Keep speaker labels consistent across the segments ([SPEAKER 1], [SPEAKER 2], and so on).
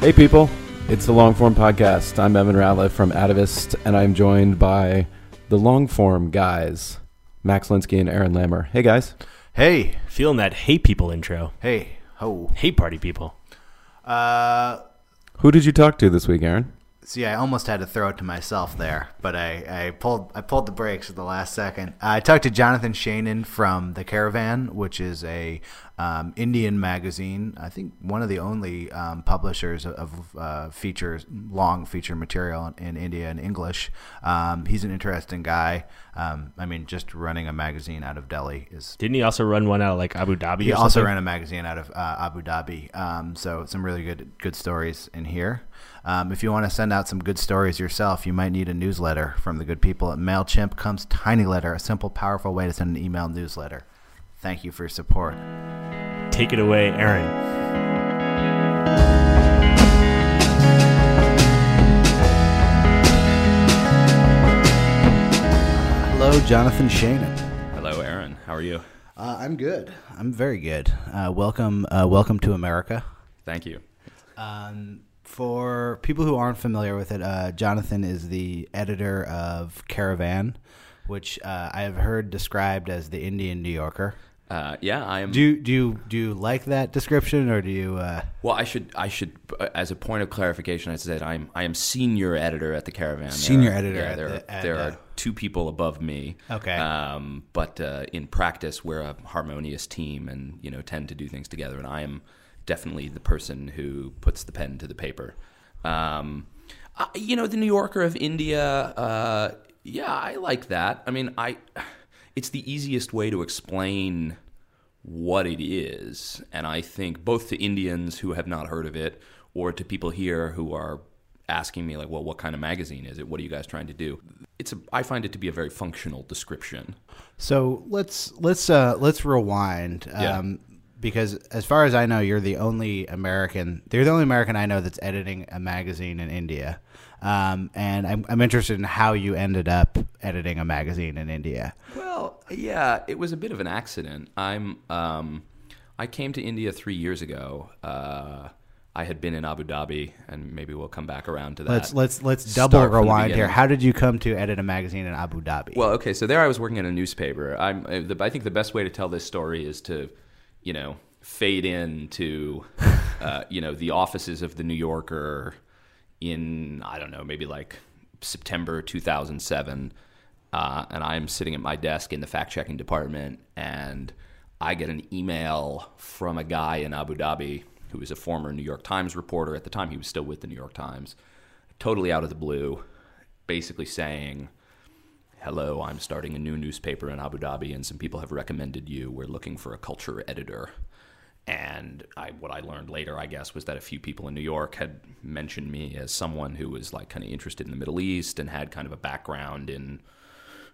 [SPEAKER 1] Hey, people. It's the Longform Podcast. I'm Evan Ratliff from Atavist, and I'm joined by the Longform guys, Max Linsky and Aaron Lammer. Hey, guys.
[SPEAKER 2] Hey,
[SPEAKER 3] Feeling that hate people intro.
[SPEAKER 2] hey, ho.
[SPEAKER 3] Hate party people.
[SPEAKER 2] Uh,
[SPEAKER 1] Who did you talk to this week, Aaron?
[SPEAKER 2] see, I almost had to throw it to myself there, but I, I pulled I pulled the brakes at the last second. I talked to Jonathan Shainin from The Caravan, which is a um, Indian magazine. I think one of the only um, publishers of uh, features, long feature material in, in India in English. Um, he's an interesting guy. Um, I mean, just running a magazine out of Delhi is
[SPEAKER 3] Didn't he also run one out of like Abu Dhabi?
[SPEAKER 2] He also ran a magazine out of uh, Abu Dhabi. Um, so some really good good stories in here. Um, if you want to send out some good stories yourself, you might need a newsletter from the good people at Mailchimp. Comes Tiny Letter, a simple, powerful way to send an email newsletter. Thank you for your support.
[SPEAKER 3] Take it away, Aaron.
[SPEAKER 2] Hello, Jonathan Shainin.
[SPEAKER 4] Hello, Aaron. How are you?
[SPEAKER 2] Uh, I'm good. I'm very good. Uh, welcome, uh, welcome to America.
[SPEAKER 4] Thank you.
[SPEAKER 2] Um, for people who aren't familiar with it, uh, Jonathan is the editor of Caravan, which uh, I have heard described as the Indian New Yorker.
[SPEAKER 4] Uh, yeah, I am.
[SPEAKER 2] Do you, do you, do you like that description, or do you? Uh,
[SPEAKER 4] well, I should. I should. uh, As a point of clarification, I said I'm. I am senior editor at the Caravan. There
[SPEAKER 2] Senior
[SPEAKER 4] are-
[SPEAKER 2] editor
[SPEAKER 4] Yeah,
[SPEAKER 2] at
[SPEAKER 4] there.
[SPEAKER 2] the-
[SPEAKER 4] are, there
[SPEAKER 2] the-
[SPEAKER 4] are two people above me.
[SPEAKER 2] Okay.
[SPEAKER 4] Um, but uh, in practice, we're a harmonious team, and you know tend to do things together. And I am definitely the person who puts the pen to the paper. Um, I, you know, the New Yorker of India. Uh, yeah, I like that. I mean, I. It's the easiest way to explain what it is. And I think both to Indians who have not heard of it or to people here who are asking me like, well, what kind of magazine is it? What are you guys trying to do? It's a, I find it to be a very functional description.
[SPEAKER 2] so let's let's uh, let's rewind.
[SPEAKER 4] Yeah.
[SPEAKER 2] Um, because as far as I know, you're the only American. You're the only American I know that's editing a magazine in India. Um, and I'm, I'm interested in how you ended up editing a magazine in India.
[SPEAKER 4] Well, yeah, it was a bit of an accident. I'm um, I came to India three years ago. Uh, I had been in Abu Dhabi, and maybe we'll come back around to that.
[SPEAKER 2] Let's let's let's double
[SPEAKER 4] the
[SPEAKER 2] rewind here. How did you come to edit a magazine in Abu Dhabi?
[SPEAKER 4] Well, okay, so there I was working at a newspaper. I'm, uh, I think the best way to tell this story is to, you know, fade in to, uh, you know, the offices of the New Yorker in I don't know, maybe like September 2007, uh, and I'm sitting at my desk in the fact checking department, and I get an email from a guy in Abu Dhabi who was a former New York Times reporter. At the time, he was still with the New York Times, totally out of the blue, basically saying, Hello, I'm starting a new newspaper in Abu Dhabi, and some people have recommended you. We're looking for a culture editor. And I, what I learned later, I guess, was that a few people in New York had mentioned me as someone who was like kind of interested in the Middle East and had kind of a background in.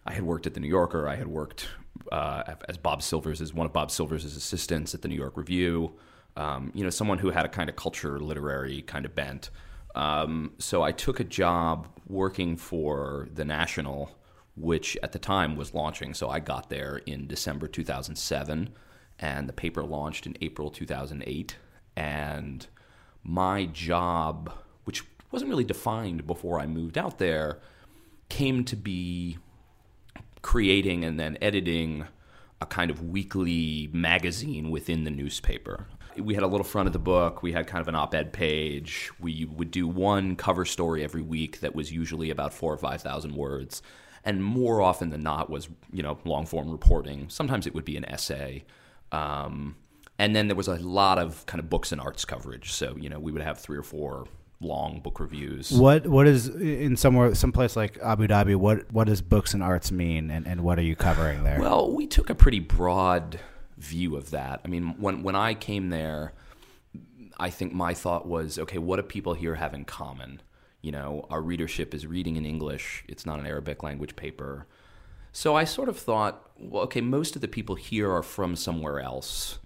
[SPEAKER 4] I had worked at the New Yorker. I had worked uh, as Bob Silvers as one of Bob Silvers' assistants at the New York Review. Um, you know, someone who had a kind of culture, literary kind of bent. Um, so I took a job working for the National, which at the time was launching. So I got there in December 2007 and the paper launched in April 2008. And my job, which wasn't really defined before I moved out there, came to be creating and then editing a kind of weekly magazine within the newspaper. We had a little front of the book, we had kind of an op ed page. We would do one cover story every week that was usually about four or 5,000 words. And more often than not was, you know, long form reporting. Sometimes it would be an essay. Um, and then there was a lot of kind of books and arts coverage. So, you know, we would have three or four long book reviews.
[SPEAKER 2] What what is in somewhere someplace like Abu Dhabi? What what does books and arts mean, and, and what are you covering there?
[SPEAKER 4] Well, we took a pretty broad view of that. I mean, when when I came there, I think my thought was, okay, what do people here have in common? You know, our readership is reading in English. It's not an Arabic language paper. So I sort of thought, well, okay, most of the people here are from somewhere else.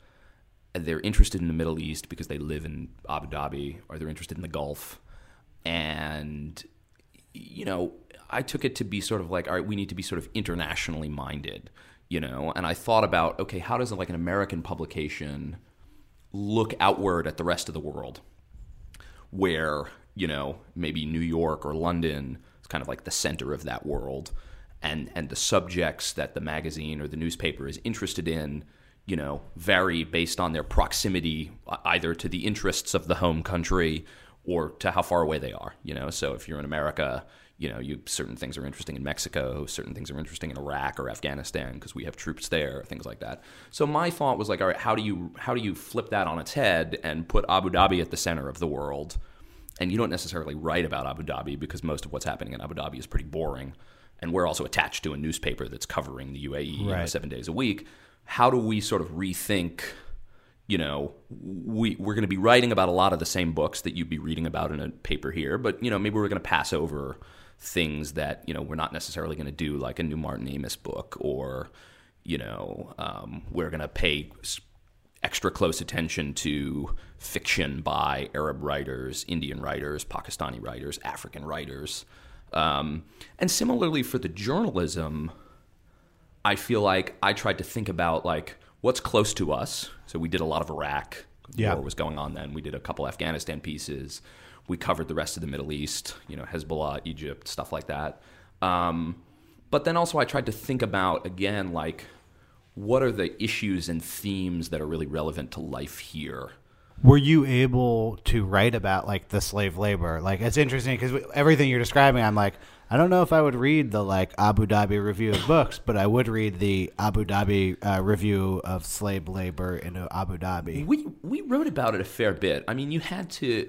[SPEAKER 4] They're interested in the Middle East because they live in Abu Dhabi, or they're interested in the Gulf. And, you know, I took it to be sort of like, all right, we need to be sort of internationally minded, you know? And I thought about, okay, how does like an American publication look outward at the rest of the world? Where, you know, maybe New York or London is kind of like the center of that world. And, and the subjects that the magazine or the newspaper is interested in you know, vary based on their proximity uh, either to the interests of the home country or to how far away they are. You know, so if you're in America, you know, you certain things are interesting in Mexico, certain things are interesting in Iraq or Afghanistan because we have troops there, things like that. So my thought was like, all right, how do you how do you flip that on its head and put Abu Dhabi at the center of the world? And you don't necessarily write about Abu Dhabi because most of what's happening in Abu Dhabi is pretty boring. And we're also attached to a newspaper that's covering the UAE right. know, seven days a week how do we sort of rethink you know we we're going to be writing about a lot of the same books that you'd be reading about in a paper here but you know maybe we're going to pass over things that you know we're not necessarily going to do like a new martin amis book or you know um, we're going to pay extra close attention to fiction by arab writers indian writers pakistani writers african writers um, and similarly for the journalism I feel like I tried to think about like what's close to us. So we did a lot of Iraq. Yeah. War was going on then. We did a couple Afghanistan pieces. We covered the rest of the Middle East, you know, Hezbollah, Egypt, stuff like that. Um, but then also I tried to think about again like what are the issues and themes that are really relevant to life here
[SPEAKER 2] were you able to write about like the slave labor like it's interesting because everything you're describing i'm like I don't know if I would read the like Abu Dhabi review of books, but I would read the Abu Dhabi uh, review of slave labor in Abu Dhabi.
[SPEAKER 4] We we wrote about it a fair bit. I mean, you had to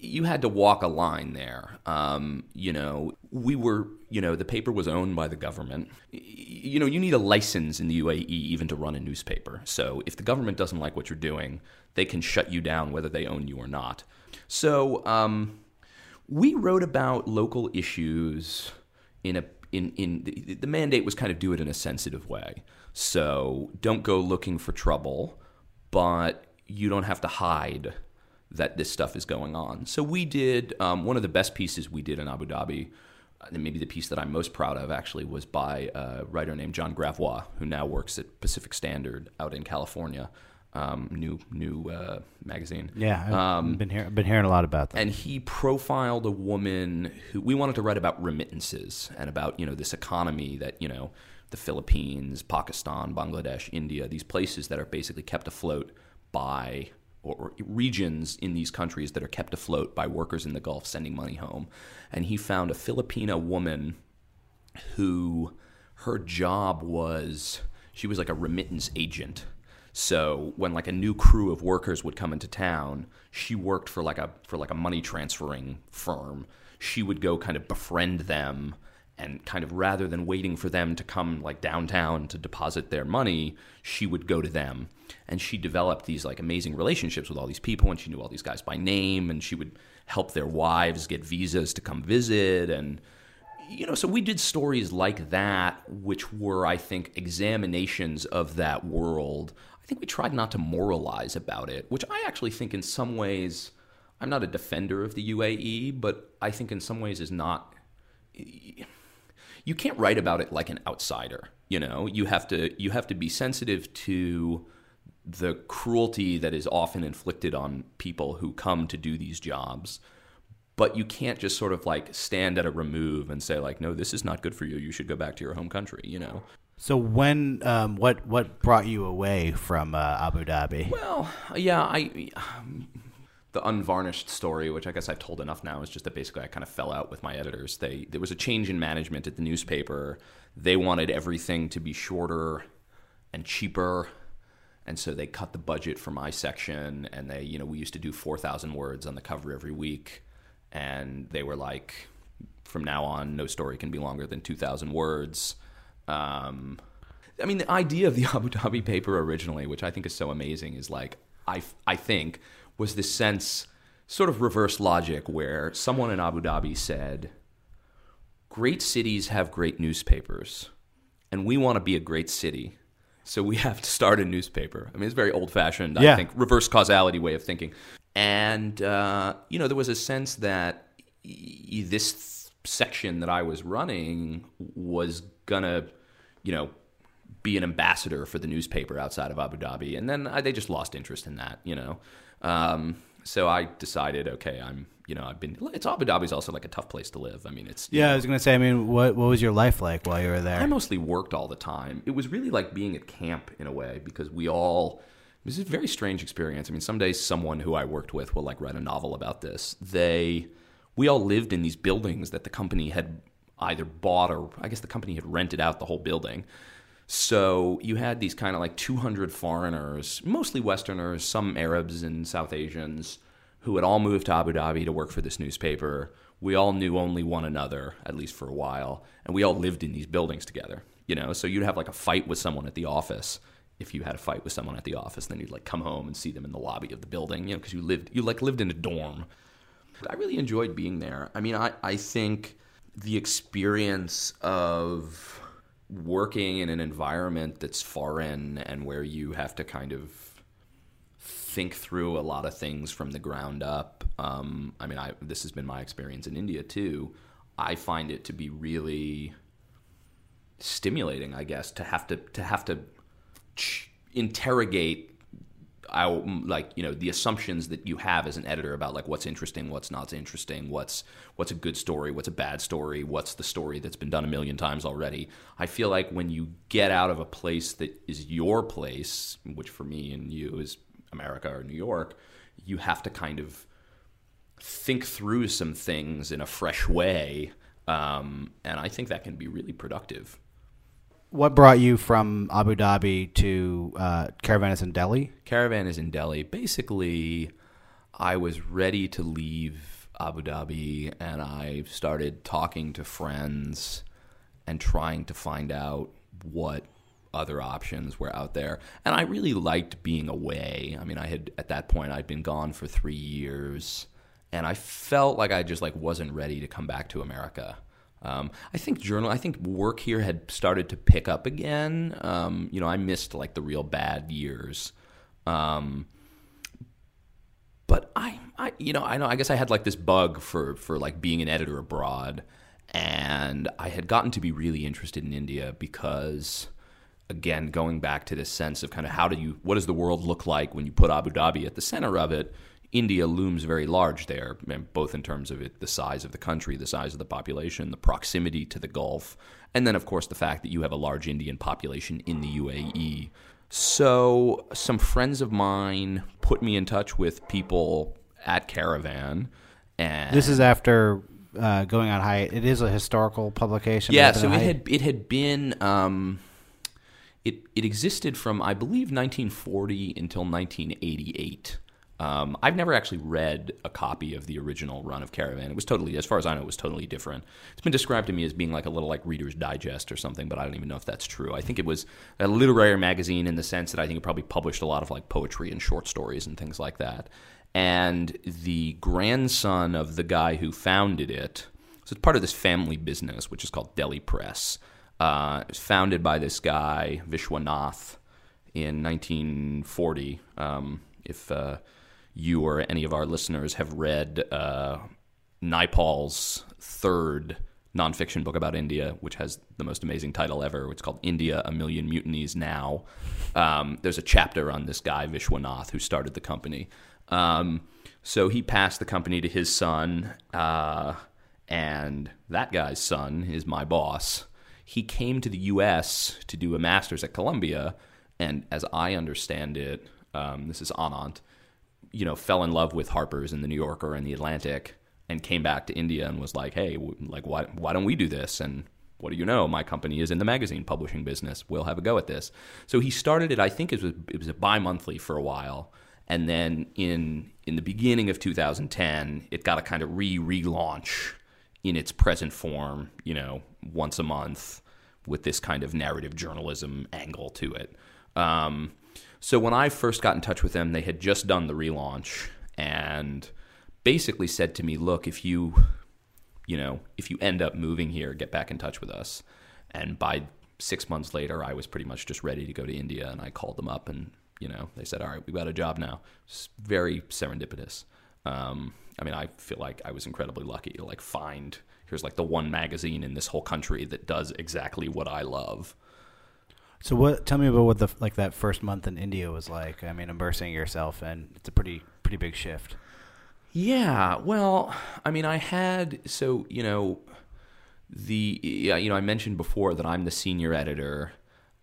[SPEAKER 4] you had to walk a line there. Um, you know, we were, you know, the paper was owned by the government. You know, you need a license in the UAE even to run a newspaper. So if the government doesn't like what you're doing, they can shut you down whether they own you or not. So, um, we wrote about local issues in a in in the, the mandate was kind of do it in a sensitive way. So don't go looking for trouble, but you don't have to hide that this stuff is going on. So we did um, one of the best pieces we did in Abu Dhabi. And maybe the piece that I'm most proud of actually was by a writer named John Gravois, who now works at Pacific Standard out in California um, new new uh, magazine.
[SPEAKER 2] Yeah, I've um, been hearing been hearing a lot about that.
[SPEAKER 4] And he profiled a woman who we wanted to write about remittances and about you know this economy that you know the Philippines, Pakistan, Bangladesh, India, these places that are basically kept afloat by or, regions in these countries that are kept afloat by workers in the Gulf sending money home. And he found a Filipina woman who her job was she was like a remittance agent so when like a new crew of workers would come into town, she worked for like a for like a money transferring firm. She would go kind of befriend them and kind of rather than waiting for them to come like downtown to deposit their money, she would go to them. And she developed these like amazing relationships with all these people and she knew all these guys by name and she would help their wives get visas to come visit and you know, so we did stories like that, which were, I think, examinations of that world I think we tried not to moralize about it, which I actually think in some ways, I'm not a defender of the UAE, but I think in some ways is not. You can't write about it like an outsider. You know, you have to you have to be sensitive to the cruelty that is often inflicted on people who come to do these jobs but you can't just sort of like stand at a remove and say like no this is not good for you you should go back to your home country you know
[SPEAKER 2] So when um, what what brought you away from uh, Abu Dhabi?
[SPEAKER 4] well yeah i the unvarnished story which i guess i've told enough now is just that basically i kind of fell out with my editors. They there was a change in management at the newspaper. They wanted everything to be shorter and cheaper and so they cut the budget for my section and they you know we used to do 4000 words on the cover every week and they were like from now on no story can be longer than 2000 words. Um, i mean the idea of the abu dhabi paper originally which i think is so amazing is like i, I think was this sense sort of reverse logic where someone in abu dhabi said great cities have great newspapers and we want to be a great city so we have to start a newspaper. I mean, it's very old fashioned,
[SPEAKER 2] Yeah.
[SPEAKER 4] I think, reverse causality way of thinking. And, uh, you know, there was a sense that y- this section that I was running was going to, you know, be an ambassador for the newspaper outside of Abu Dhabi. And then I, they just lost interest in that, you know. Um, so I decided, okay, I'm, you know, I've been, it's Abu Dhabi's also like a tough place to live. I mean, it's,
[SPEAKER 2] Yeah,
[SPEAKER 4] know,
[SPEAKER 2] I was gonna say. I mean, what what was your life like while you were there?
[SPEAKER 4] I mostly worked all the time. It was really like being at camp in a way because we all. This is a very strange experience. I mean, some days someone who I worked with will like write a novel about this. They, we all lived in these buildings that the company had either bought or I guess the company had rented out the whole building. So you had these kind of like 200 foreigners, mostly Westerners, some Arabs and South Asians, who had all moved to Abu Dhabi to work for this newspaper. We all knew only one another, at least for a while, and we all lived in these buildings together. You know, so you'd have like a fight with someone at the office. If you had a fight with someone at the office, then you'd like come home and see them in the lobby of the building, you know, because you lived, you like lived in a dorm. I really enjoyed being there. I mean, I, I think the experience of working in an environment that's foreign and where you have to kind of think through a lot of things from the ground up. Um, I mean, I, this has been my experience in India too. I find it to be really stimulating, I guess, to have to to have to ch- interrogate our, like you know the assumptions that you have as an editor about like what's interesting, what's not interesting, what's what's a good story, what's a bad story, what's the story that's been done a million times already. I feel like when you get out of a place that is your place, which for me and you is America or New York, you have to kind of think through some things in a fresh way, um, and I think that can be really productive.
[SPEAKER 2] What brought you from Abu Dhabi to uh, Caravanas in Delhi?
[SPEAKER 4] Caravan is in Delhi. Basically, I was ready to leave Abu Dhabi and I started talking to friends and trying to find out what other options were out there. And I really liked being away. I mean, I had at that point I'd been gone for 3 years and I felt like I just like wasn't ready to come back to America. Um, I think journal. I think work here had started to pick up again. Um, you know, I missed like the real bad years. Um, but I, I, you know, I know. I guess I had like this bug for for like being an editor abroad, and I had gotten to be really interested in India because, again, going back to this sense of kind of how do you, what does the world look like when you put Abu Dhabi at the center of it? India looms very large there, both in terms of it, the size of the country, the size of the population, the proximity to the Gulf, and then, of course, the fact that you have a large Indian population in the UAE. So, some friends of mine put me in touch with people at Caravan, and
[SPEAKER 2] This is after uh, going on high. It is a historical publication.
[SPEAKER 4] yeah, so it had it had been um, it it existed from I believe 1940 until 1988. Um, I've never actually read a copy of the original run of Caravan. It was totally, as far as I know, it was totally different. It's been described to me as being like a little like Reader's Digest or something, but I don't even know if that's true. I think it was a literary magazine in the sense that I think it probably published a lot of like poetry and short stories and things like that. And the grandson of the guy who founded it, so it's part of this family business, which is called Delhi Press. Uh, was founded by this guy, Vishwanath, in 1940. Um, if uh, you or any of our listeners have read uh, Naipaul's third nonfiction book about India, which has the most amazing title ever. It's called India: A Million Mutinies Now. Um, there's a chapter on this guy Vishwanath who started the company. Um, so he passed the company to his son, uh, and that guy's son is my boss. He came to the U.S. to do a master's at Columbia, and as I understand it, um, this is Anand, you know, fell in love with Harper's and the New Yorker and the Atlantic, and came back to India and was like, "Hey, like, why why don't we do this?" And what do you know? My company is in the magazine publishing business. We'll have a go at this. So he started it. I think it was it was a bi-monthly for a while, and then in in the beginning of 2010, it got a kind of re relaunch in its present form. You know, once a month with this kind of narrative journalism angle to it. Um, so when I first got in touch with them, they had just done the relaunch and basically said to me, "Look, if you, you know, if you end up moving here, get back in touch with us." And by six months later, I was pretty much just ready to go to India, and I called them up, and you know, they said, "All right, we've got a job now." It's very serendipitous. Um, I mean, I feel like I was incredibly lucky to like find here's like the one magazine in this whole country that does exactly what I love.
[SPEAKER 2] So what? Tell me about what the like that first month in India was like. I mean, immersing yourself and it's a pretty pretty big shift.
[SPEAKER 4] Yeah, well, I mean, I had so you know the yeah, you know I mentioned before that I'm the senior editor.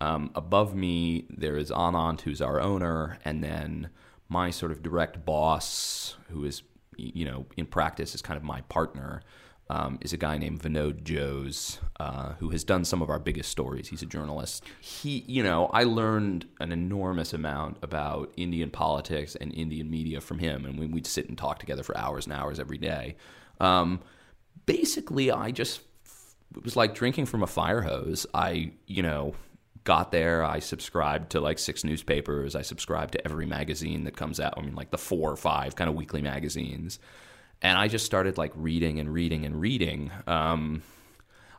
[SPEAKER 4] Um, above me there is Anand, who's our owner, and then my sort of direct boss, who is you know in practice is kind of my partner um, is a guy named Vinod Jose, uh, who has done some of our biggest stories. He's a journalist. He, you know, I learned an enormous amount about Indian politics and Indian media from him, and we'd sit and talk together for hours and hours every day. Um, basically, I just it was like drinking from a fire hose. I, you know, got there. I subscribed to like six newspapers. I subscribed to every magazine that comes out. I mean, like the four or five kind of weekly magazines and I just started like reading and reading and reading. Um,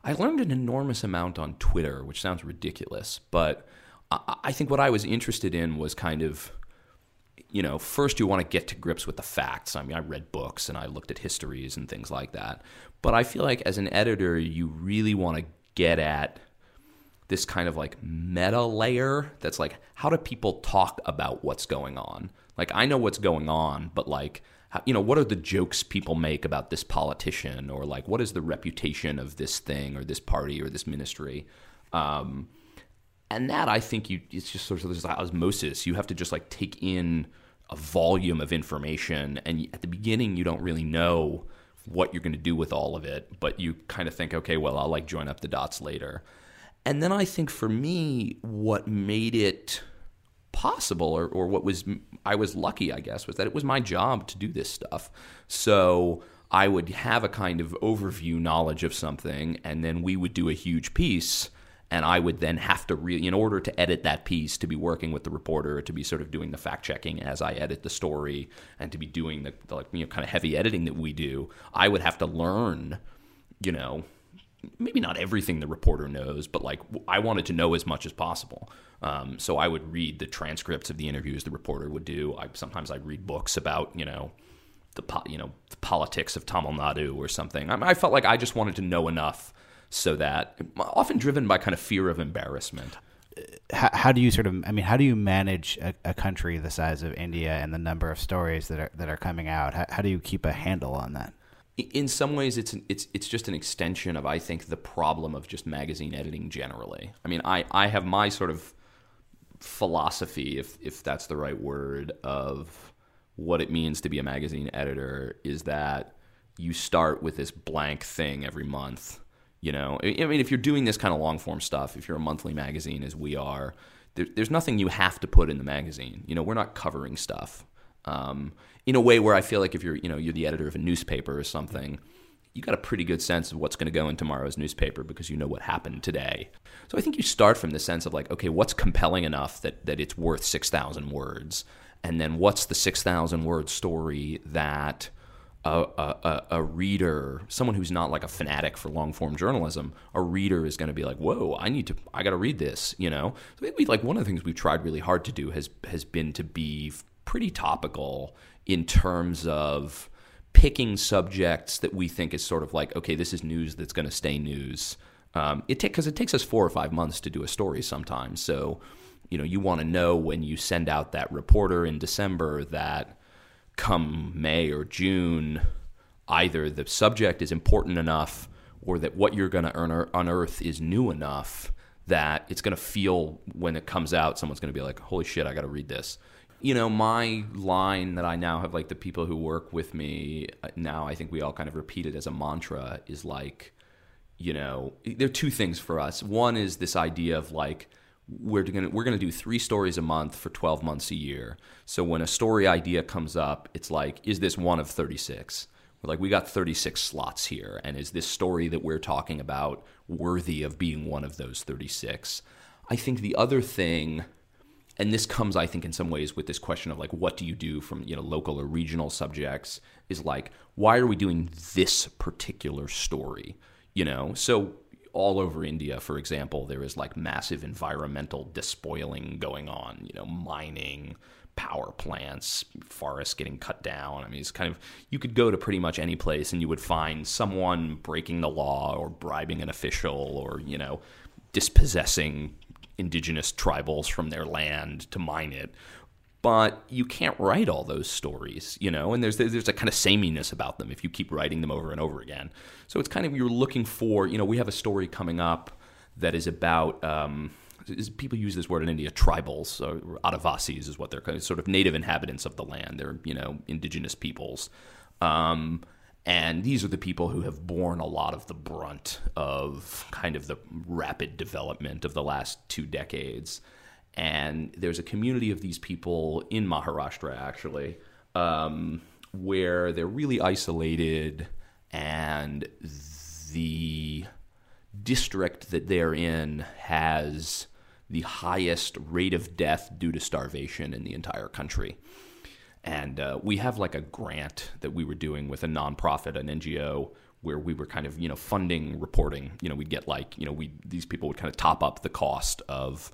[SPEAKER 4] I learned an enormous amount on Twitter, which sounds ridiculous, but I, I think what I was interested in was kind of, you know, first you want to get to grips with the facts. I mean, I read books and I looked at histories and things like that, but I feel like as an editor, you really want to get at this kind of like meta layer that's like how do people talk about what's going on like i know what's going on but like you know, what are the jokes people make about this politician, or like what is the reputation of this thing, or this party, or this ministry? Um, and that I think you it's just sort of this osmosis. You have to just like take in a volume of information, and at the beginning you don't really know what you're going to do with all of it, but you kind of think, okay, well, I'll like join up the dots later. And then I think for me, what made it possible or, or what was I was lucky, I guess, was that it was my job to do this stuff. So I would have a kind of overview knowledge of something, and then we would do a huge piece. And I would then have to, re- in order to edit that piece, to be working with the reporter, to be sort of doing the fact checking as I edit the story, and to be doing the, the like, you know, kind of heavy editing that we do. I would have to learn, you know, maybe not everything the reporter knows, but like I wanted to know as much as possible. Um, so I would read the transcripts of the interviews the reporter would do. I, sometimes I'd read books about you know the you know the politics of Tamil Nadu or something. I, I felt like I just wanted to know enough so that often driven by kind of fear of embarrassment.
[SPEAKER 2] How, how, do you sort of? I mean, how do you manage a, a, country the size of India and the number of stories that are that are coming out? How, how do you keep a handle on that?
[SPEAKER 4] in some ways it's it's it's just an extension of I think the problem of just magazine editing generally. I mean, I I have my sort of philosophy if if that's the right word of what it means to be a magazine editor is that you start with this blank thing every month. You know, I mean, if you're doing this kind of long form stuff, if you're a monthly magazine as we are, there, there's nothing you have to put in the magazine. You know, we're not covering stuff um, in a way where I feel like if you're, you know, you're the editor of a newspaper or something, you got a pretty good sense of what's going to go in tomorrow's newspaper because you know what happened today. So I think you start from the sense of like, okay, what's compelling enough that that it's worth six thousand words, and then what's the six thousand word story that a, a, a, reader, someone who's not like a fanatic for long form journalism, a reader is going to be like, "Whoa, I need to, I got to read this," you know. So maybe like one of the things we've tried really hard to do has has been to be pretty topical in terms of picking subjects that we think is sort of like, okay, this is news that's going to stay news. Um, it because it takes us four or five months to do a story sometimes. So, you know, you want to know when you send out that reporter in December that come May or June, either the subject is important enough or that what you're going to unearth is new enough that it's going to feel when it comes out, someone's going to be like, holy shit, I got to read this. You know, my line that I now have, like the people who work with me uh, now, I think we all kind of repeat it as a mantra is like, you know, there are two things for us. One is this idea of like, we're gonna we're gonna do three stories a month for 12 months a year. So when a story idea comes up, it's like, is this one of 36? We're like, we got 36 slots here, and is this story that we're talking about worthy of being one of those 36? I think the other thing, and this comes, I think, in some ways with this question of like, what do you do from you know local or regional subjects, is like, why are we doing this particular story? You know, so all over India, for example, there is like massive environmental despoiling going on, you know, mining, power plants, forests getting cut down. I mean, it's kind of, you could go to pretty much any place and you would find someone breaking the law or bribing an official or, you know, dispossessing indigenous tribals from their land to mine it but you can't write all those stories, you know, and there's there's a kind of sameness about them if you keep writing them over and over again. So it's kind of you're looking for, you know, we have a story coming up that is about. Um, people use this word in India, tribals, or Adivasis is what they're of sort of native inhabitants of the land. They're you know indigenous peoples, um, and these are the people who have borne a lot of the brunt of kind of the rapid development of the last two decades and there's a community of these people in Maharashtra actually, um, where they're really isolated, and the district that they're in has the highest rate of death due to starvation in the entire country. And uh, we have like a grant that we were doing with a nonprofit, an NGO, where we were kind of you know funding reporting. You know, we'd get like you know we these people would kind of top up the cost of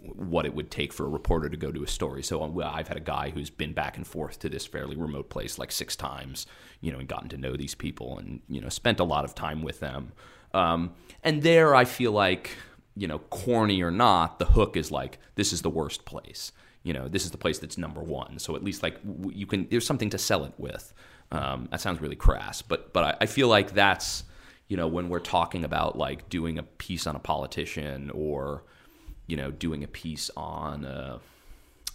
[SPEAKER 4] what it would take for a reporter to go to a story. So um, I've had a guy who's been back and forth to this fairly remote place like six times, you know, and gotten to know these people and you know spent a lot of time with them. Um, and there, I feel like you know, corny or not, the hook is like this is the worst place. You know, this is the place that's number one. So at least like you can there's something to sell it with. Um, that sounds really crass, but but I, I feel like that's you know when we're talking about like doing a piece on a politician or you know, doing a piece on a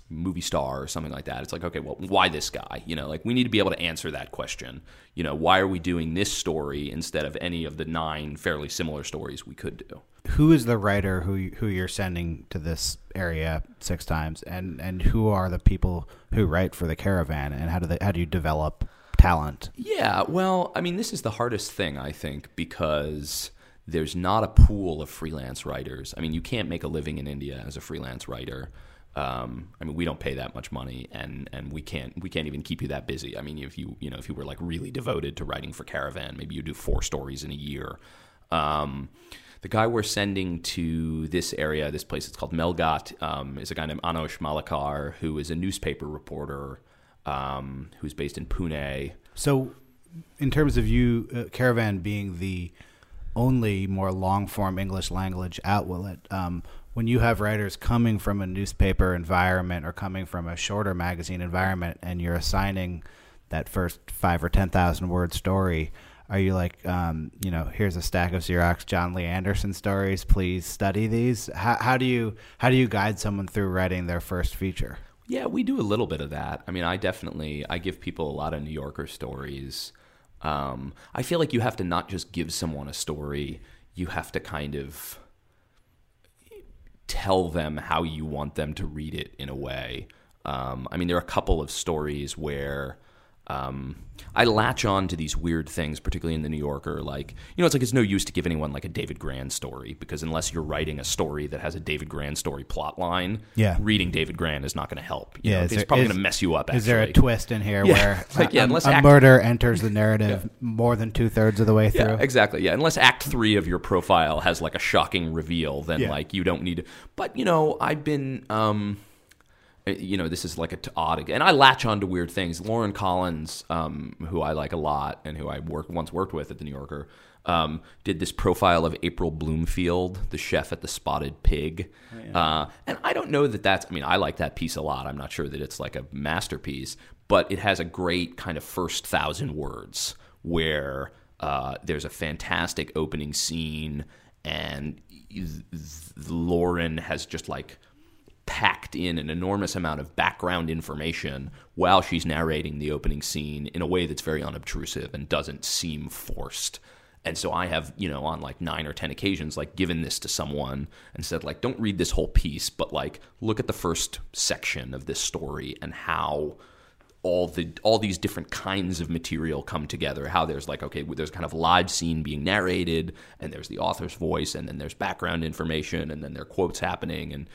[SPEAKER 4] movie star or something like that. It's like, okay, well, why this guy? You know, like we need to be able to answer that question. You know, why are we doing this story instead of any of the nine fairly similar stories we could do?
[SPEAKER 2] Who is the writer who who you're sending to this area six times, and and who are the people who write for the caravan, and how do they how do you develop talent?
[SPEAKER 4] Yeah, well, I mean, this is the hardest thing I think because there's not a pool of freelance writers. I mean, you can't make a living in India as a freelance writer. Um, I mean, we don't pay that much money, and and we can't we can't even keep you that busy. I mean, if you you know if you were like really devoted to writing for Caravan, maybe you do four stories in a year. Um, the guy we're sending to this area, this place, it's called Melghat, um, is a guy named Anosh Malekar, who is a newspaper reporter um, who's based in Pune.
[SPEAKER 2] So, in terms of you, uh, Caravan being the only more long form English language outlet. Um, when you have writers coming from a newspaper environment or coming from a shorter magazine environment, and you're assigning that first five or ten thousand word story, are you like, um, you know, here's a stack of Xerox Jon Lee Anderson stories. Please study these. How, how do you how do you guide someone through writing their first feature?
[SPEAKER 4] Yeah, we do a little bit of that. I mean, I definitely I give people a lot of New Yorker stories. Um, I feel like you have to not just give someone a story, you have to kind of tell them how you want them to read it in a way. Um, I mean, there are a couple of stories where um, I latch on to these weird things, particularly in the New Yorker. Like, you know, it's like it's no use to give anyone like a David Grann story because unless you're writing a story that has a David Grann story plot line,
[SPEAKER 2] yeah.
[SPEAKER 4] reading David Grann is not going to help. You yeah, know, it's there, probably going to mess you up. Actually.
[SPEAKER 2] Is there a twist in here
[SPEAKER 4] yeah.
[SPEAKER 2] where
[SPEAKER 4] like, yeah, unless
[SPEAKER 2] a,
[SPEAKER 4] act-
[SPEAKER 2] murder enters the narrative yeah. more than two thirds of the way through?
[SPEAKER 4] Yeah, exactly. Yeah, unless Act Three of your profile has like a shocking reveal, then like you don't need. But you know, I've been. Um, you know, this is like a t- odd, and I latch on to weird things. Lauren Collins, um, who I like a lot and who I work, once worked with at the New Yorker, um, did this profile of April Bloomfield, the chef at the Spotted Pig. uh, and I don't know that that's, I mean, I like that piece a lot. I'm not sure that it's like a masterpiece, but it has a great kind of first thousand words where uh, there's a fantastic opening scene and Lauren has just like packed in an enormous amount of background information while she's narrating the opening scene in a way that's very unobtrusive and doesn't seem forced. And so I have, you know, on like nine or 10 occasions, like given this to someone and said, like, don't read this whole piece, but like look at the first section of this story and how all the all these different kinds of material come together how there's like okay there's kind of live scene being narrated and there's the author's voice and then there's background information and then there are quotes happening and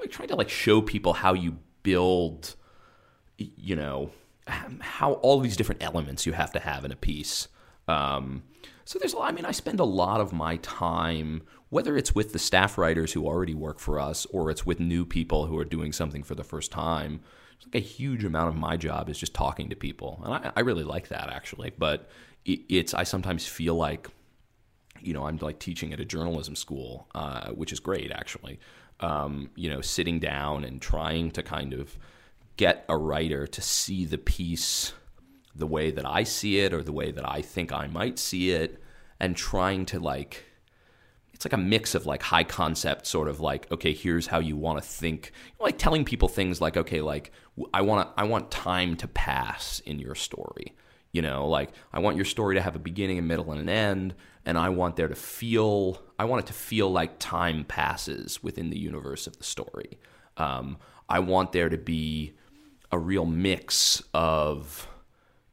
[SPEAKER 4] like trying to like show people how you build you know how all these different elements you have to have in a piece um, so there's a lot, I mean, I spend a lot of my time, whether it's with the staff writers who already work for us or it's with new people who are doing something for the first time. It's like a huge amount of my job is just talking to people. And I, I really like that actually. But it, it's, I sometimes feel like, you know, I'm like teaching at a journalism school, uh, which is great actually. Um, you know, sitting down and trying to kind of get a writer to see the piece the way that I see it or the way that I think I might see it and trying to like it's like a mix of like high concept sort of like okay here's how you want to think like telling people things like okay like I want to I want time to pass in your story you know like I want your story to have a beginning a middle and an end and I want there to feel I want it to feel like time passes within the universe of the story um, I want there to be a real mix of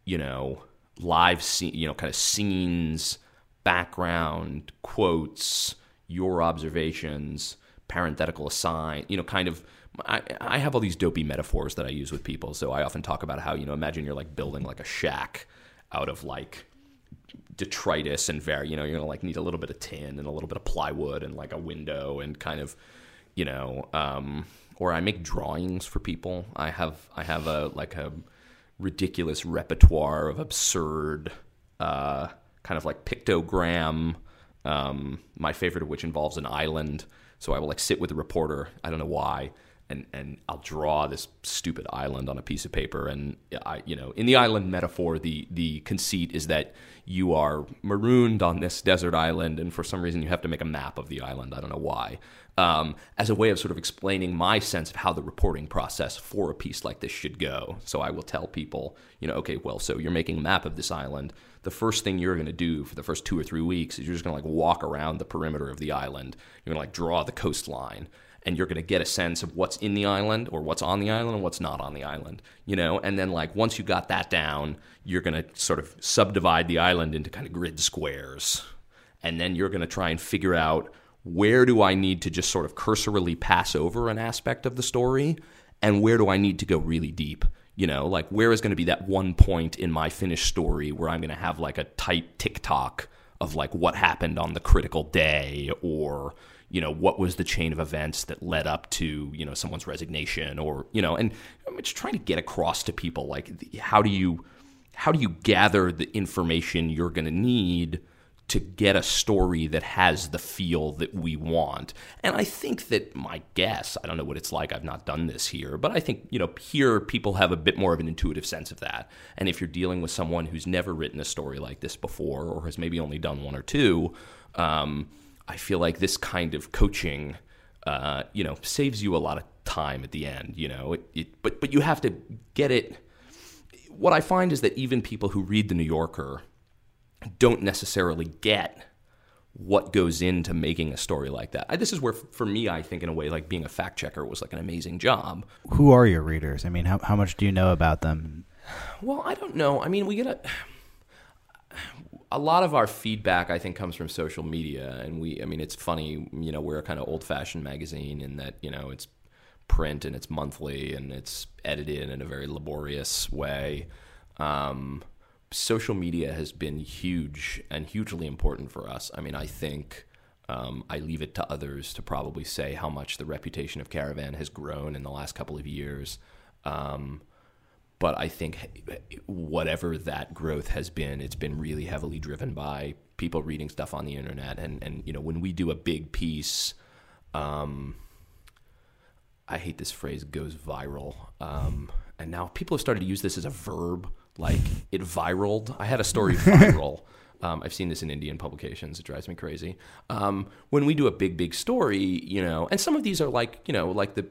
[SPEAKER 4] you know, live scene, you know, kind of scenes, background, quotes, your observations, parenthetical aside, you know, kind of. I, I have all these dopey metaphors that I use with people. So I often talk about how, you know, imagine you're like building like a shack out of like detritus and very, you know, you're gonna like need a little bit of tin and a little bit of plywood and like a window and kind of, you know, um, or I make drawings for people. I have I have a like a ridiculous repertoire of absurd, uh, kind of like pictogram. Um, my favorite of which involves an island. So I will like sit with a reporter. I don't know why. And, and I'll draw this stupid island on a piece of paper, and I, you know, in the island metaphor, the the conceit is that you are marooned on this desert island, and for some reason you have to make a map of the island. I don't know why, um, as a way of sort of explaining my sense of how the reporting process for a piece like this should go. So I will tell people, you know, okay, well, so you're making a map of this island. The first thing you're going to do for the first two or three weeks is you're just going to like walk around the perimeter of the island. You're going to like draw the coastline and you're going to get a sense of what's in the island or what's on the island and what's not on the island, you know? And then, like, once you got that down, you're going to sort of subdivide the island into kind of grid squares. And then you're going to try and figure out where do I need to just sort of cursorily pass over an aspect of the story and where do I need to go really deep? You know, like where is going to be that one point in my finished story where I'm going to have like a tight tick-tock of like what happened on the critical day or you know what was the chain of events that led up to you know someone's resignation or you know and I'm just trying to get across to people like how do you how do you gather the information you're going to need to get a story that has the feel that we want. And I think that my guess, I don't know what it's like, I've not done this here, but I think, you know, here people have a bit more of an intuitive sense of that. And if you're dealing with someone who's never written a story like this before or has maybe only done one or two, um, I feel like this kind of coaching, uh, you know, saves you a lot of time at the end, you know, it, it, but, but you have to get it. What I find is that even people who read The New Yorker don't necessarily get what goes into making a story like that. I, this is where, for me, I think in a way, like being a fact checker was like an amazing job.
[SPEAKER 2] Who are your readers? I mean, how how much do you know about them?
[SPEAKER 4] Well, I don't know. I mean, we get a a lot of our feedback, I think, comes from social media, and we. I mean, it's funny. You know, we're a kind of old fashioned magazine in that you know it's print and it's monthly and it's edited in a very laborious way. Um, social media has been huge and hugely important for us. I mean, I think Um, I leave it to others to probably say how much the reputation of Caravan has grown in the last couple of years. Um, but I think whatever that growth has been, it's been really heavily driven by people reading stuff on the internet. And, and you know, when we do a big piece, um, I hate this phrase goes viral. Um, and now people have started to use this as a verb, like it viraled. I had a story viral. Um, I've seen this in Indian publications. It drives me crazy. Um, when we do a big, big story, you know, and some of these are like, you know, like the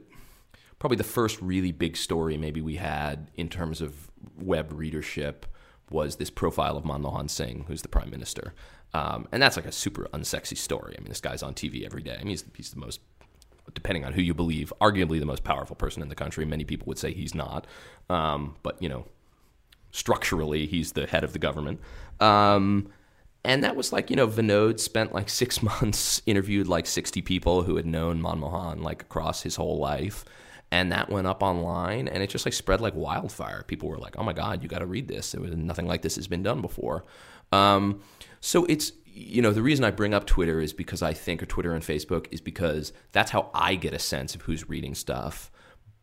[SPEAKER 4] probably the first really big story maybe we had in terms of web readership was this profile of Manmohan Singh, who's the prime minister. Um, and that's like a super unsexy story. I mean, this guy's on TV every day. I mean, he's, he's the most, depending on who you believe, arguably the most powerful person in the country. Many people would say he's not. Um, but, you know, structurally, he's the head of the government. Um, and that was like, you know, Vinod spent like six months, interviewed like 60 people who had known Manmohan like across his whole life and that went up online and it just like spread like wildfire. People were like oh my god you got to read this. It was nothing like this has been done before. Um, so it's you know the reason i bring up twitter is because i think or twitter and facebook is because that's how i get a sense of who's reading stuff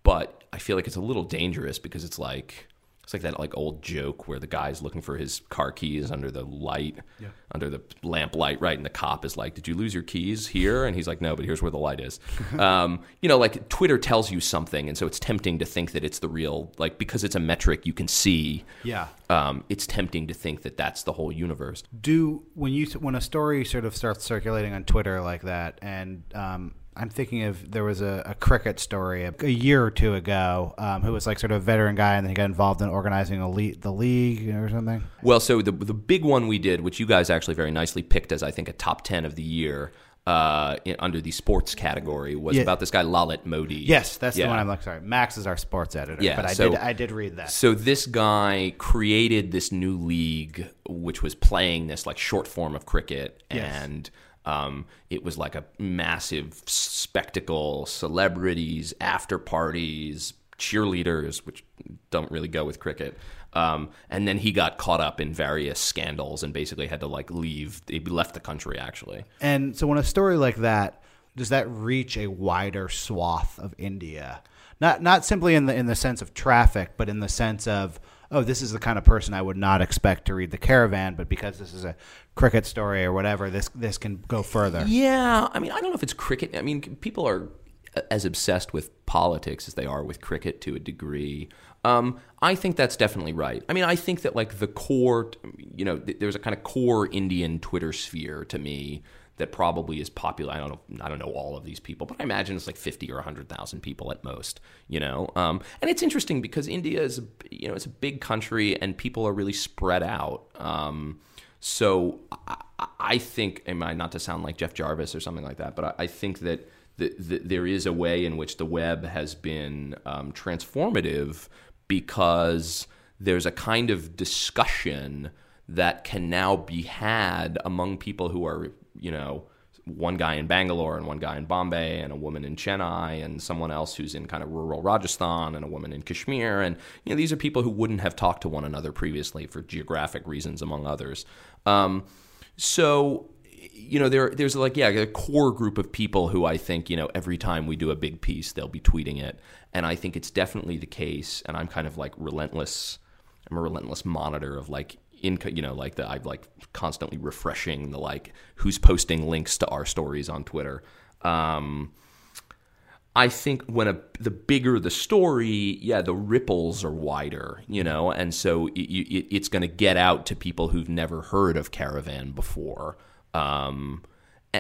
[SPEAKER 4] but i feel like it's a little dangerous because it's like it's like that like old joke where the guy's looking for his car keys under the light, yeah. under the lamp light, right? And the cop is like, "Did you lose your keys here?" And he's like, "No, but here's where the light is." um, you know, like Twitter tells you something, and so it's tempting to think that it's the real, like because it's a metric you can see.
[SPEAKER 2] Yeah.
[SPEAKER 4] Um, it's tempting to think that that's the whole universe.
[SPEAKER 2] Do when you when a story sort of starts circulating on Twitter like that, and um, I'm thinking of there was a, a cricket story a, a, year or two ago um, who was like sort of a veteran guy and then he got involved in organizing a le- the league or something.
[SPEAKER 4] Well, so the the big one we did, which you guys actually very nicely picked as I think a top ten of the year. Uh, in, under the sports category was yeah. about this guy Lalit Modi.
[SPEAKER 2] Yes, that's yeah. the one I'm like. Sorry, Max is our sports editor. Yeah, but I so, did I did read that.
[SPEAKER 4] So this guy created this new league, which was playing this like short form of cricket, yes. and um, it was like a massive spectacle, celebrities, after parties, cheerleaders, which don't really go with cricket. Um, and then he got caught up in various scandals and basically had to like leave. He left the country actually.
[SPEAKER 2] And so when a story like that does that reach a wider swath of India? Not not simply in the in the sense of traffic, but in the sense of oh, this is the kind of person I would not expect to read the Caravan, but because this is a cricket story or whatever, this this can go further.
[SPEAKER 4] Yeah, I mean, I don't know if it's cricket. I mean, people are as obsessed with politics as they are with cricket to a degree. Um, I think that's definitely right. I mean, I think that like the core, you know, there's a kind of core Indian Twitter sphere to me that probably is popular. I don't know. I don't know all of these people, but I imagine it's like fifty or hundred thousand people at most. You know, um, and it's interesting because India is, you know, it's a big country and people are really spread out. Um, so I, I, think, am I not to sound like Jeff Jarvis or something like that, but I, I think that. The, the, there is a way in which the web has been um, transformative because there's a kind of discussion that can now be had among people who are you know, one guy in Bangalore and one guy in Bombay and a woman in Chennai and someone else who's in kind of rural Rajasthan and a woman in Kashmir. And, you know, these are people who wouldn't have talked to one another previously for geographic reasons, among others. Um, so, you know, there, there's like, yeah, a core group of people who I think, you know, every time we do a big piece, they'll be tweeting it. And I think it's definitely the case. And I'm kind of like relentless. I'm a relentless monitor of like in you know like the I'm like constantly refreshing the like who's posting links to our stories on Twitter. Um, I think when a the bigger the story, yeah, the ripples are wider, you know, and so it, it, it's going to get out to people who've never heard of Caravan before. Um,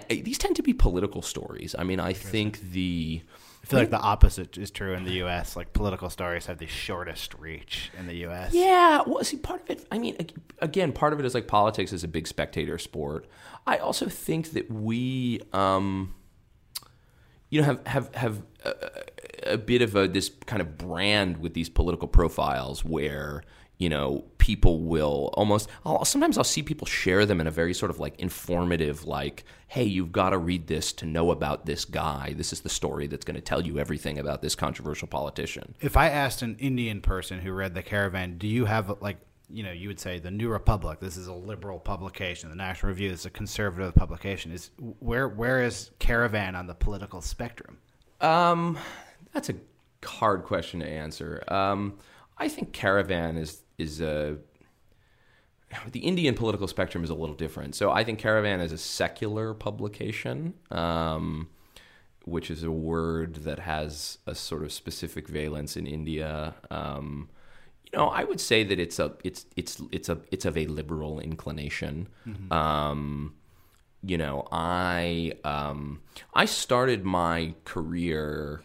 [SPEAKER 4] these tend to be political stories. I mean, I think the
[SPEAKER 2] I feel like the opposite is true in the U.S. Like political stories have the shortest reach in the U.S.
[SPEAKER 4] Yeah, well, see, part of it. I mean, again, part of it is like politics is a big spectator sport. I also think that we, um, you know, have have have a, a bit of a this kind of brand with these political profiles where you know people will almost I'll, sometimes i'll see people share them in a very sort of like informative like hey you've got to read this to know about this guy this is the story that's going to tell you everything about this controversial politician
[SPEAKER 2] if i asked an indian person who read the caravan do you have like you know, you would say the New Republic. This is a liberal publication. The National Review is a conservative publication. Is where where is Caravan on the political spectrum?
[SPEAKER 4] Um, that's a hard question to answer. Um, I think Caravan is is a the Indian political spectrum is a little different. So I think Caravan is a secular publication, um, which is a word that has a sort of specific valence in India. Um, you know, I would say that it's a it's it's it's a it's of a liberal inclination. Um, you know, I um, I started my career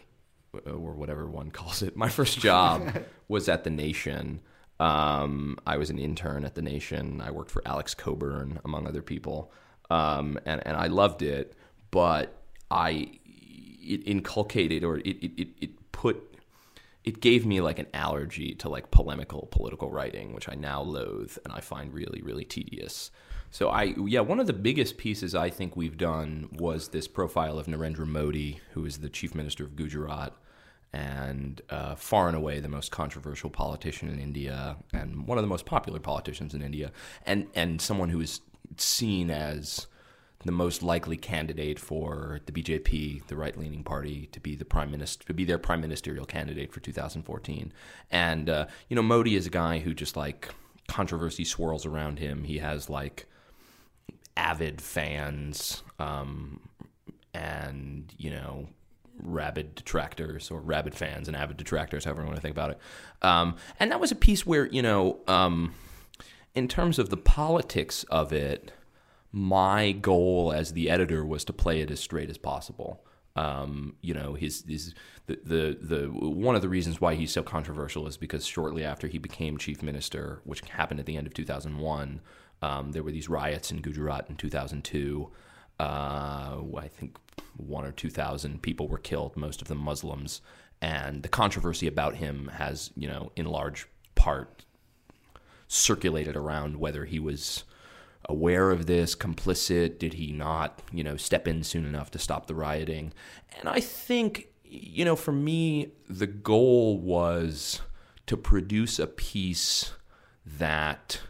[SPEAKER 4] or whatever one calls it. My first job was at the Nation. Um, I was an intern at the Nation. I worked for Alex Cockburn, among other people, um, and and I loved it. But I it inculcated or it it, it, put it gave me like an allergy to like polemical political writing, which I now loathe and I find really, really tedious. So I, yeah, one of the biggest pieces I think we've done was this profile of Narendra Modi, who is the chief minister of Gujarat and uh, far and away the most controversial politician in India and one of the most popular politicians in India, and and someone who is seen as the most likely candidate for the BJP, the right-leaning party, to be the prime minister, to be their prime ministerial candidate for 2014. And uh, you know, Modi is a guy who just like controversy swirls around him. He has like avid fans, um, and you know, rabid detractors or rabid fans and avid detractors, however you want to think about it. Um, and that was a piece where you know, um, in terms of the politics of it my goal as the editor was to play it as straight as possible. Um, you know, his, his the, the the one of the reasons why he's so controversial is because shortly after he became chief minister, which happened at the end of 2001, um, there were these riots in Gujarat in 2002. Uh, I think one or two thousand people were killed, most of them Muslims, and the controversy about him has, you know, in large part circulated around whether he was aware of this, complicit? Did he not, you know, step in soon enough to stop the rioting? And I think, you know, for me, the goal was to produce a piece that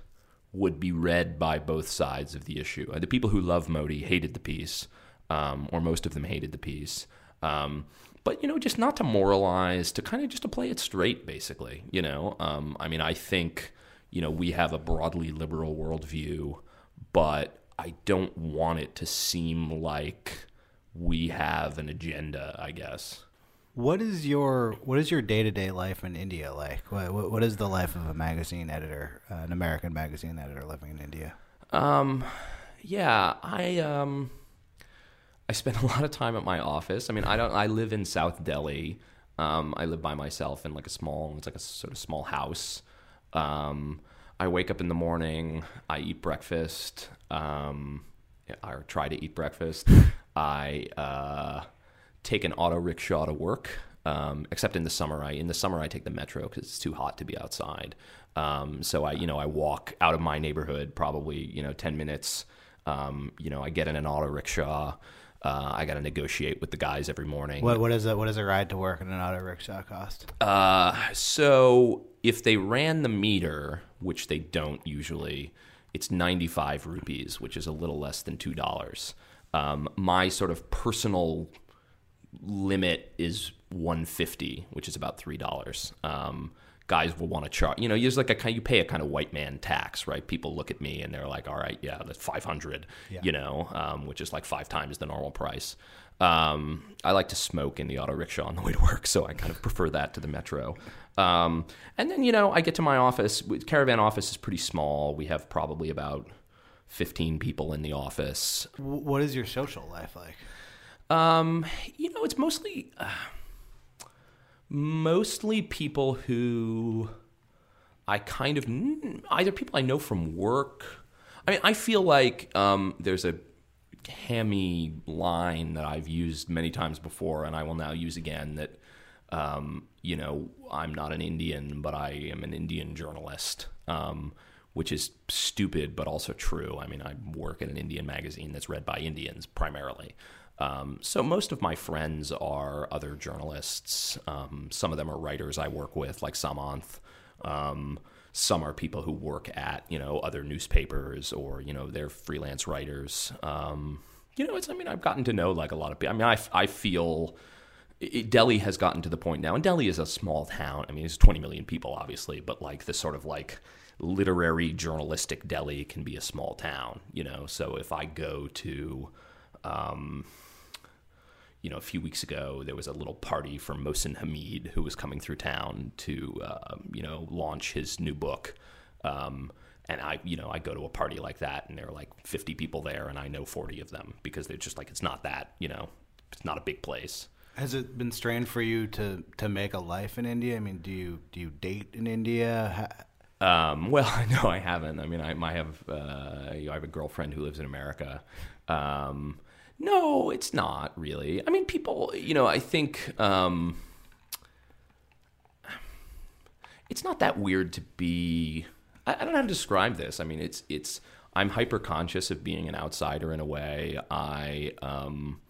[SPEAKER 4] would be read by both sides of the issue. The people who love Modi hated the piece, um, or most of them hated the piece. Um, but you know, just not to moralize, to kind of just to play it straight, basically. You know, um, I mean, I think you know we have a broadly liberal worldview but I don't want it to seem like we have an agenda, I guess.
[SPEAKER 2] What is your what is your day to day life in India like? What, what, what is the life of a magazine editor, uh, an American magazine editor living in India?
[SPEAKER 4] Um, yeah, I um, I spend a lot of time at my office. I mean, I don't. I live in South Delhi. Um, I live by myself in like a small. It's like a sort of small house. Um, I wake up in the morning, I eat breakfast, um, I try to eat breakfast. I uh, take an auto rickshaw to work. Um, except in the summer, I in the summer I take the metro because it's too hot to be outside. Um, so I, you know, I walk out of my neighborhood probably you know ten minutes. Um, you know, I get in an auto rickshaw. Uh, I got to negotiate with the guys every morning.
[SPEAKER 2] What what is a what does a ride to work in an auto rickshaw cost?
[SPEAKER 4] Uh, so if they ran the meter, which they don't usually, it's 95 rupees, which is a little less than $2. Um, my sort of personal limit is 150, which is about $3. Um, guys will want to charge, you know, there's like a kind, you pay a kind of white man tax, right? People look at me and they're like, all right, yeah, that's 500,
[SPEAKER 2] Yeah.
[SPEAKER 4] you know, um, which is like five times the normal price. Um, I like to smoke in the auto rickshaw on the way to work, so I kind of prefer that to the metro. Um, and then, you know, I get to my office. Caravan office is pretty small. We have probably about 15 people in the office.
[SPEAKER 2] What is your social life like?
[SPEAKER 4] Um, you know, it's mostly uh, mostly people who I kind of either people I know from work. I mean, I feel like um, there's a hammy line that I've used many times before, and I will now use again. That um, you know, I'm not an Indian, but I am an Indian journalist. Um, which is stupid, but also true. I mean, I work at an Indian magazine that's read by Indians primarily. Um, so most of my friends are other journalists. Um, some of them are writers I work with, like Samanth. Um, some are people who work at you know other newspapers or you know they're freelance writers. Um, you know, it's I mean I've gotten to know like a lot of people. I mean I, I feel it, Delhi has gotten to the point now, and Delhi is a small town. I mean, it's 20 million people, obviously, but like the sort of like literary journalistic Delhi can be a small town, you know. So if I go to, um, you know, a few weeks ago, there was a little party for Mohsin Hamid who was coming through town to, uh, you know, launch his new book. Um, and I, you know, I go to a party like that, and there are like 50 people there, and I know 40 of them because they're just like it's not that, you know, it's not a big place.
[SPEAKER 2] Has it been strained for you to to make a life in India? I mean, do you do you date in India?
[SPEAKER 4] Um, well, no, I haven't. I mean, I, I have uh, I have a girlfriend who lives in America. Um, no, it's not really. I mean, people, you know, I think um, it's not that weird to be. I, I don't know how to describe this. I mean, it's it's. I'm hyper conscious of being an outsider in a way. I um,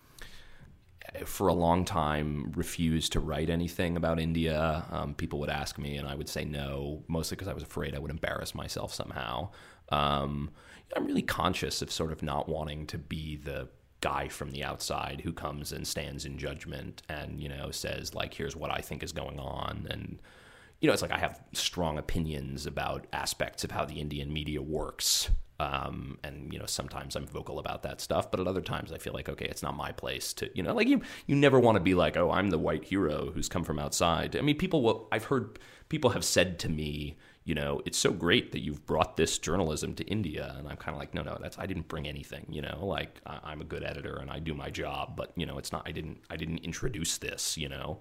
[SPEAKER 4] for a long time refused to write anything about India. Um, people would ask me, and I would say no, mostly because I was afraid I would embarrass myself somehow. Um, I'm really conscious of sort of not wanting to be the guy from the outside who comes and stands in judgment and you know says like, "Here's what I think is going on," and you know, it's like I have strong opinions about aspects of how the Indian media works. Um, and you know, sometimes I'm vocal about that stuff, but at other times I feel like, okay, it's not my place to, you know, like you, you never want to be like, oh, I'm the white hero who's come from outside. I mean, people will, I've heard people have said to me, you know, it's so great that you've brought this journalism to India. And I'm kind of like, no, no, that's, I didn't bring anything, you know, like I, I'm a good editor and I do my job, but you know, it's not, I didn't, I didn't introduce this, you know.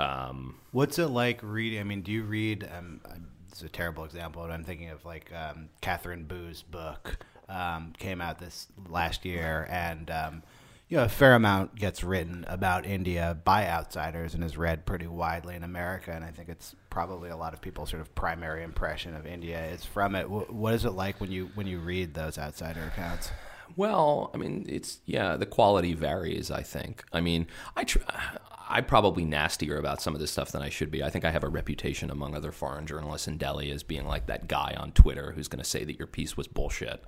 [SPEAKER 4] Um,
[SPEAKER 2] What's it like reading? I mean, do you read? Um, it's a terrible example, but I'm thinking of like um, Katherine Boo's book um, came out this last year, and um, you know a fair amount gets written about India by outsiders and is read pretty widely in America. And I think it's probably a lot of people's sort of primary impression of India is from it. What is it like when you when you read those outsider accounts?
[SPEAKER 4] Well, I mean, it's yeah, the quality varies. I think. I mean, I tr- I'm probably nastier about some of this stuff than I should be. I think I have a reputation among other foreign journalists in Delhi as being like that guy on Twitter who's going to say that your piece was bullshit,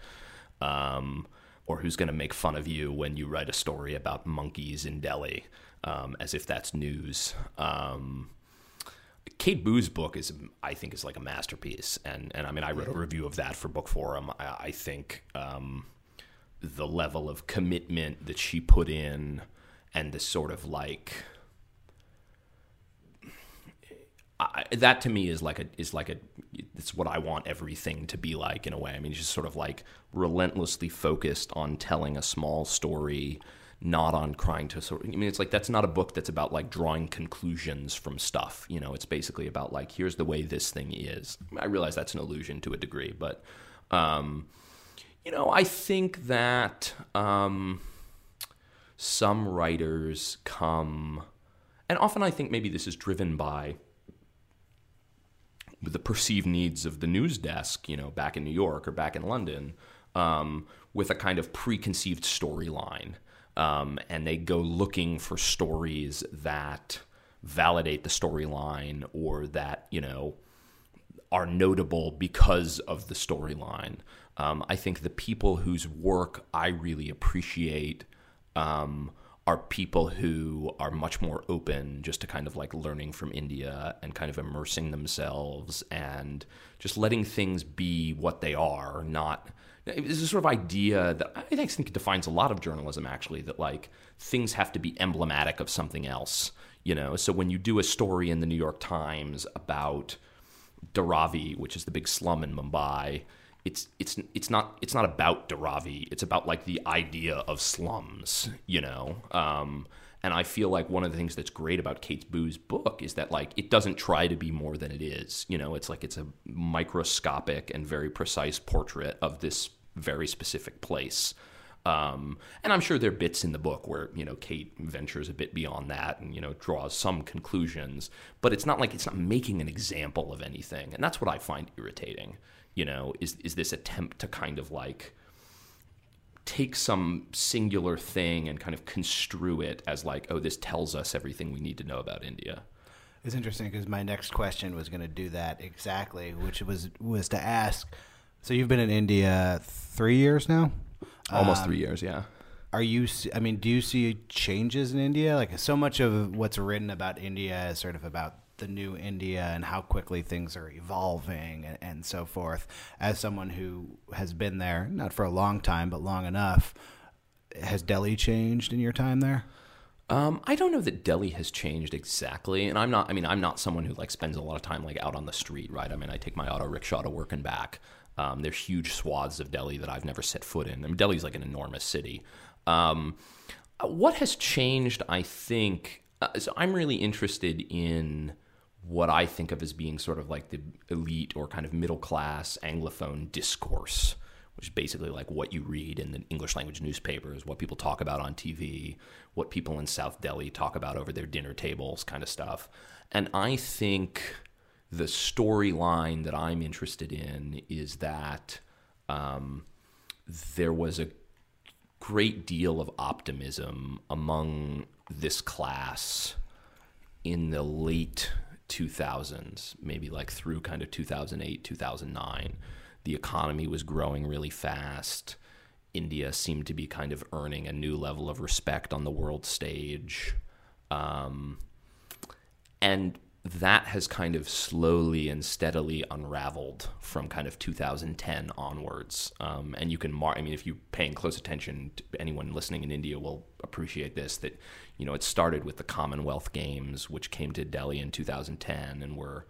[SPEAKER 4] um, or who's going to make fun of you when you write a story about monkeys in Delhi, um, as if that's news. Um, Kate Boo's book is, I think, is like a masterpiece, and and I mean, I wrote a review of that for Bookforum. I, I think um, the level of commitment that she put in, and the sort of like I, that to me is like a is like a it's what I want everything to be like in a way. I mean, just sort of like relentlessly focused on telling a small story, not on trying to sort. Of, I mean, it's like that's not a book that's about like drawing conclusions from stuff. You know, it's basically about like here's the way this thing is. I realize that's an illusion to a degree, but um, you know, I think that um, some writers come, and often I think maybe this is driven by the perceived needs of the news desk, you know, back in New York or back in London, um, with a kind of preconceived storyline. Um, and they go looking for stories that validate the storyline or that, you know, are notable because of the storyline. Um, I think the people whose work I really appreciate um, are people who are much more open just to kind of like learning from India and kind of immersing themselves and just letting things be what they are, not there's a sort of idea that I think defines a lot of journalism actually that like things have to be emblematic of something else, you know. So when you do a story in the New York Times about Dharavi, which is the big slum in Mumbai, it's it's it's not it's not about Dharavi. It's about like the idea of slums, you know. Um, and I feel like one of the things that's great about Kate Boo's book is that like it doesn't try to be more than it is. You know, it's like it's a microscopic and very precise portrait of this very specific place. Um, and I'm sure there are bits in the book where you know Kate ventures a bit beyond that and you know draws some conclusions, but it's not like it's not making an example of anything, and that's what I find irritating you know, is is this attempt to kind of like take some singular thing and kind of construe it as like, oh, this tells us everything we need to know about India.
[SPEAKER 2] It's interesting because my next question was going to do that exactly, which was was to ask. So you've been in India three years now.
[SPEAKER 4] Almost
[SPEAKER 2] Um,
[SPEAKER 4] three years, yeah.
[SPEAKER 2] Are you? I mean, do you see changes in India? Like so much of what's written about India is sort of about the new India and how quickly things are evolving and, and so forth. As someone who has been there, not for a long time, but long enough, has Delhi changed in your time there?
[SPEAKER 4] Um, I don't know that Delhi has changed exactly, and I'm not. I mean, I'm not someone who like spends a lot of time like out on the street, right? I mean, I take my auto rickshaw to work and back. Um, there's huge swaths of Delhi that I've never set foot in. I mean, Delhi's like an enormous city. Um, what has changed? I think. Uh, so I'm really interested in what I think of as being sort of like the elite or kind of middle class Anglophone discourse, which is basically like what you read in the English language newspapers, what people talk about on TV, what people in South Delhi talk about over their dinner tables, kind of stuff. And I think the storyline that I'm interested in is that um, there was a great deal of optimism among this class in the late 2000s, maybe like through kind of 2008, 2009. The economy was growing really fast. India seemed to be kind of earning a new level of respect on the world stage. Um, and that has kind of slowly and steadily unraveled from kind of 2010 onwards. Um, and you can, mar- I mean, if you're paying close attention, anyone listening in India will appreciate this. That you know, it started with the Commonwealth Games, which came to Delhi in 2010, and were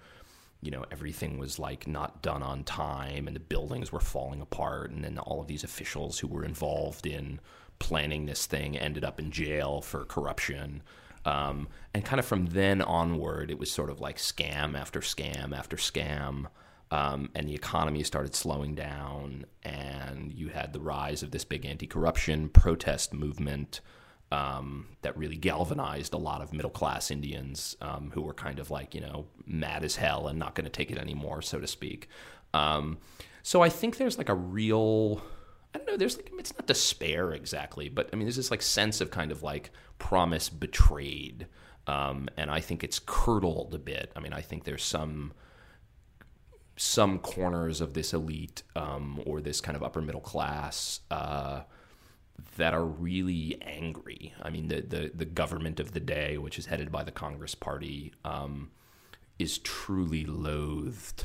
[SPEAKER 4] you know everything was like not done on time and the buildings were falling apart and then all of these officials who were involved in planning this thing ended up in jail for corruption um, and kind of from then onward it was sort of like scam after scam after scam um, and the economy started slowing down and you had the rise of this big anti-corruption protest movement um, that really galvanized a lot of middle class Indians um, who were kind of like, you know, mad as hell and not going to take it anymore, so to speak. Um, so I think there's like a real, I don't know, there's like, it's not despair exactly, but I mean, there's this like sense of kind of like promise betrayed. Um, and I think it's curdled a bit. I mean, I think there's some some corners of this elite um, or this kind of upper middle class uh, that are really angry. I mean, the, the, the government of the day, which is headed by the Congress Party, um, is truly loathed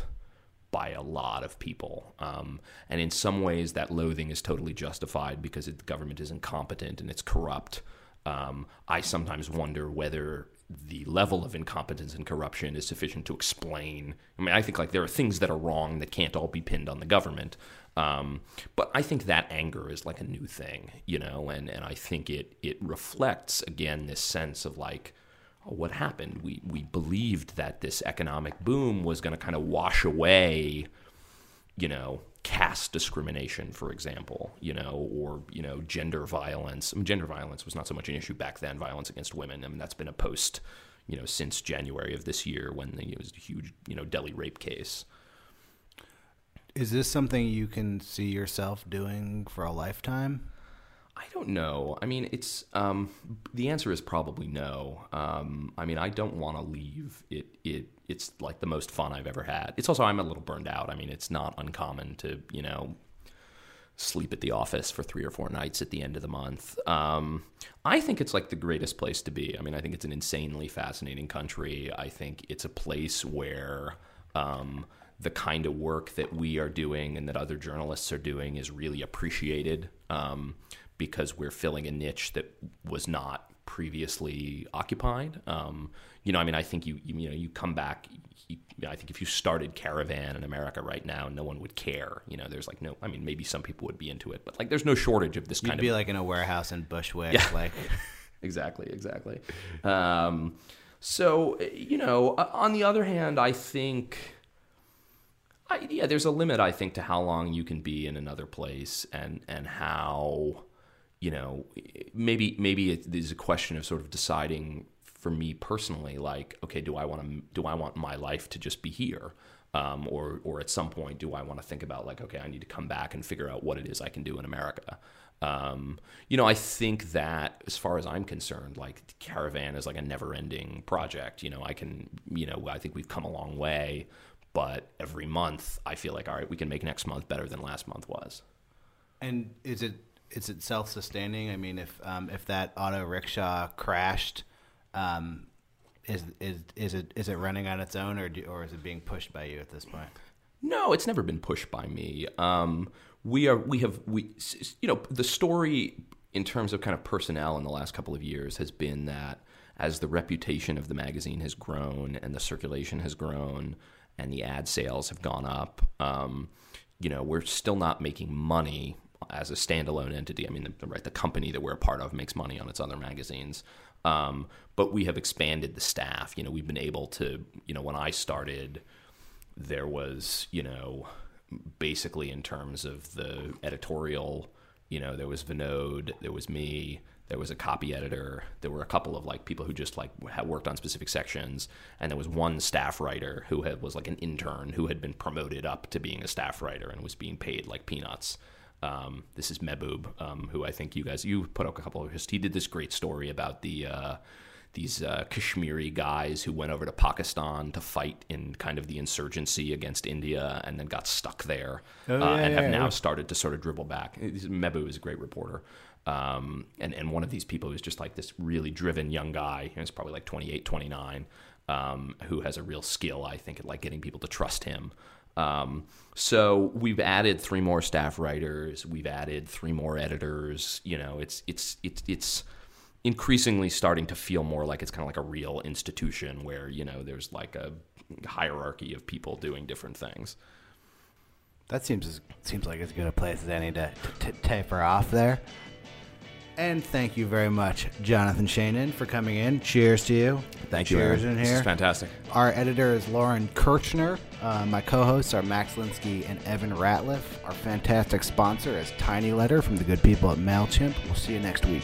[SPEAKER 4] by a lot of people. Um, and in some ways, that loathing is totally justified because it, the government is incompetent and it's corrupt. Um, I sometimes wonder whether the level of incompetence and corruption is sufficient to explain. I mean, I think like there are things that are wrong that can't all be pinned on the government. Um, but I think that anger is like a new thing, you know, and, and I think it it reflects again this sense of like, what happened? We we believed that this economic boom was going to kind of wash away, you know, caste discrimination, for example, you know, or you know, gender violence. I mean, gender violence was not so much an issue back then. Violence against women. I mean, that's been a post, you know, since January of this year when the, it was a huge, you know, Delhi rape case.
[SPEAKER 2] Is this something you can see yourself doing for a lifetime?
[SPEAKER 4] I don't know. I mean, it's um, the answer is probably no. Um, I mean, I don't want to leave. It it it's like the most fun I've ever had. It's also I'm a little burned out. I mean, it's not uncommon to you know sleep at the office for three or four nights at the end of the month. Um, I think it's like the greatest place to be. I mean, I think it's an insanely fascinating country. I think it's a place where um, the kind of work that we are doing and that other journalists are doing is really appreciated um, because we're filling a niche that was not previously occupied. Um, you know, I mean, I think you, you, you know, you come back. You, I think if you started Caravan in America right now, no one would care. You know, there's like no. I mean, maybe some people would be into it, but like, there's no shortage of this
[SPEAKER 2] You'd
[SPEAKER 4] kind
[SPEAKER 2] be
[SPEAKER 4] of
[SPEAKER 2] like in a warehouse in Bushwick,
[SPEAKER 4] Yeah.
[SPEAKER 2] like
[SPEAKER 4] exactly, exactly. Um, so you know, on the other hand, I think, I, yeah, there's a limit. I think to how long you can be in another place, and and how, you know, maybe maybe it is a question of sort of deciding for me personally, like, okay, do I want to do I want my life to just be here? Um, or, or at some point, do I want to think about like, okay, I need to come back and figure out what it is I can do in America? Um, you know, I think that as far as I'm concerned, like Caravan is like a never ending project. You know, I can, you know, I think we've come a long way, but every month I feel like, all right, we can make next month better than last month was.
[SPEAKER 2] And is it is it self sustaining? I mean, if um, if that auto rickshaw crashed, um, is is is it is it running on its own, or do, or is it being pushed by you at this point?
[SPEAKER 4] No, it's never been pushed by me. Um, we are we have we you know the story in terms of kind of personnel in the last couple of years has been that as the reputation of the magazine has grown and the circulation has grown and the ad sales have gone up, um, you know, we're still not making money as a standalone entity. I mean, the, right, the company that we're a part of makes money on its other magazines. Um, but we have expanded the staff. You know, we've been able to, you know, when I started, there was, you know, basically in terms of the editorial, you know, there was Vinod, there was me, there was a copy editor, there were a couple of like people who just like had worked on specific sections, and there was one staff writer who had was like an intern who had been promoted up to being a staff writer and was being paid like peanuts. Um, this is Mehboob, um, who I think you guys you put up a couple of his. He did this great story about the uh, these uh, Kashmiri guys who went over to Pakistan to fight in kind of the insurgency against India and then got stuck there
[SPEAKER 2] Oh,
[SPEAKER 4] uh,
[SPEAKER 2] yeah,
[SPEAKER 4] and have
[SPEAKER 2] yeah,
[SPEAKER 4] now started to sort of dribble back. Mehboob is a great reporter. Um, and, and one of these people is just like this really driven young guy, he's probably like 28, 29, um, who has a real skill, I think, at like getting people to trust him. Um, so we've added three more staff writers. We've added three more editors. You know, it's it's it's it's increasingly starting to feel more like it's kind of like a real institution where you know there's like a hierarchy of people doing different things.
[SPEAKER 2] That seems seems like as good a place as any to, to taper off there. And thank you very much, Jonathan Shainin, for coming in. Cheers to you.
[SPEAKER 4] Thank you,
[SPEAKER 2] Cheers in
[SPEAKER 4] This
[SPEAKER 2] here.
[SPEAKER 4] is fantastic.
[SPEAKER 2] Our editor is Lauren Kirchner. Uh, my co-hosts are Max Linsky and Evan Ratliff. Our fantastic sponsor is TinyLetter from the good people at Mailchimp. We'll see you next week.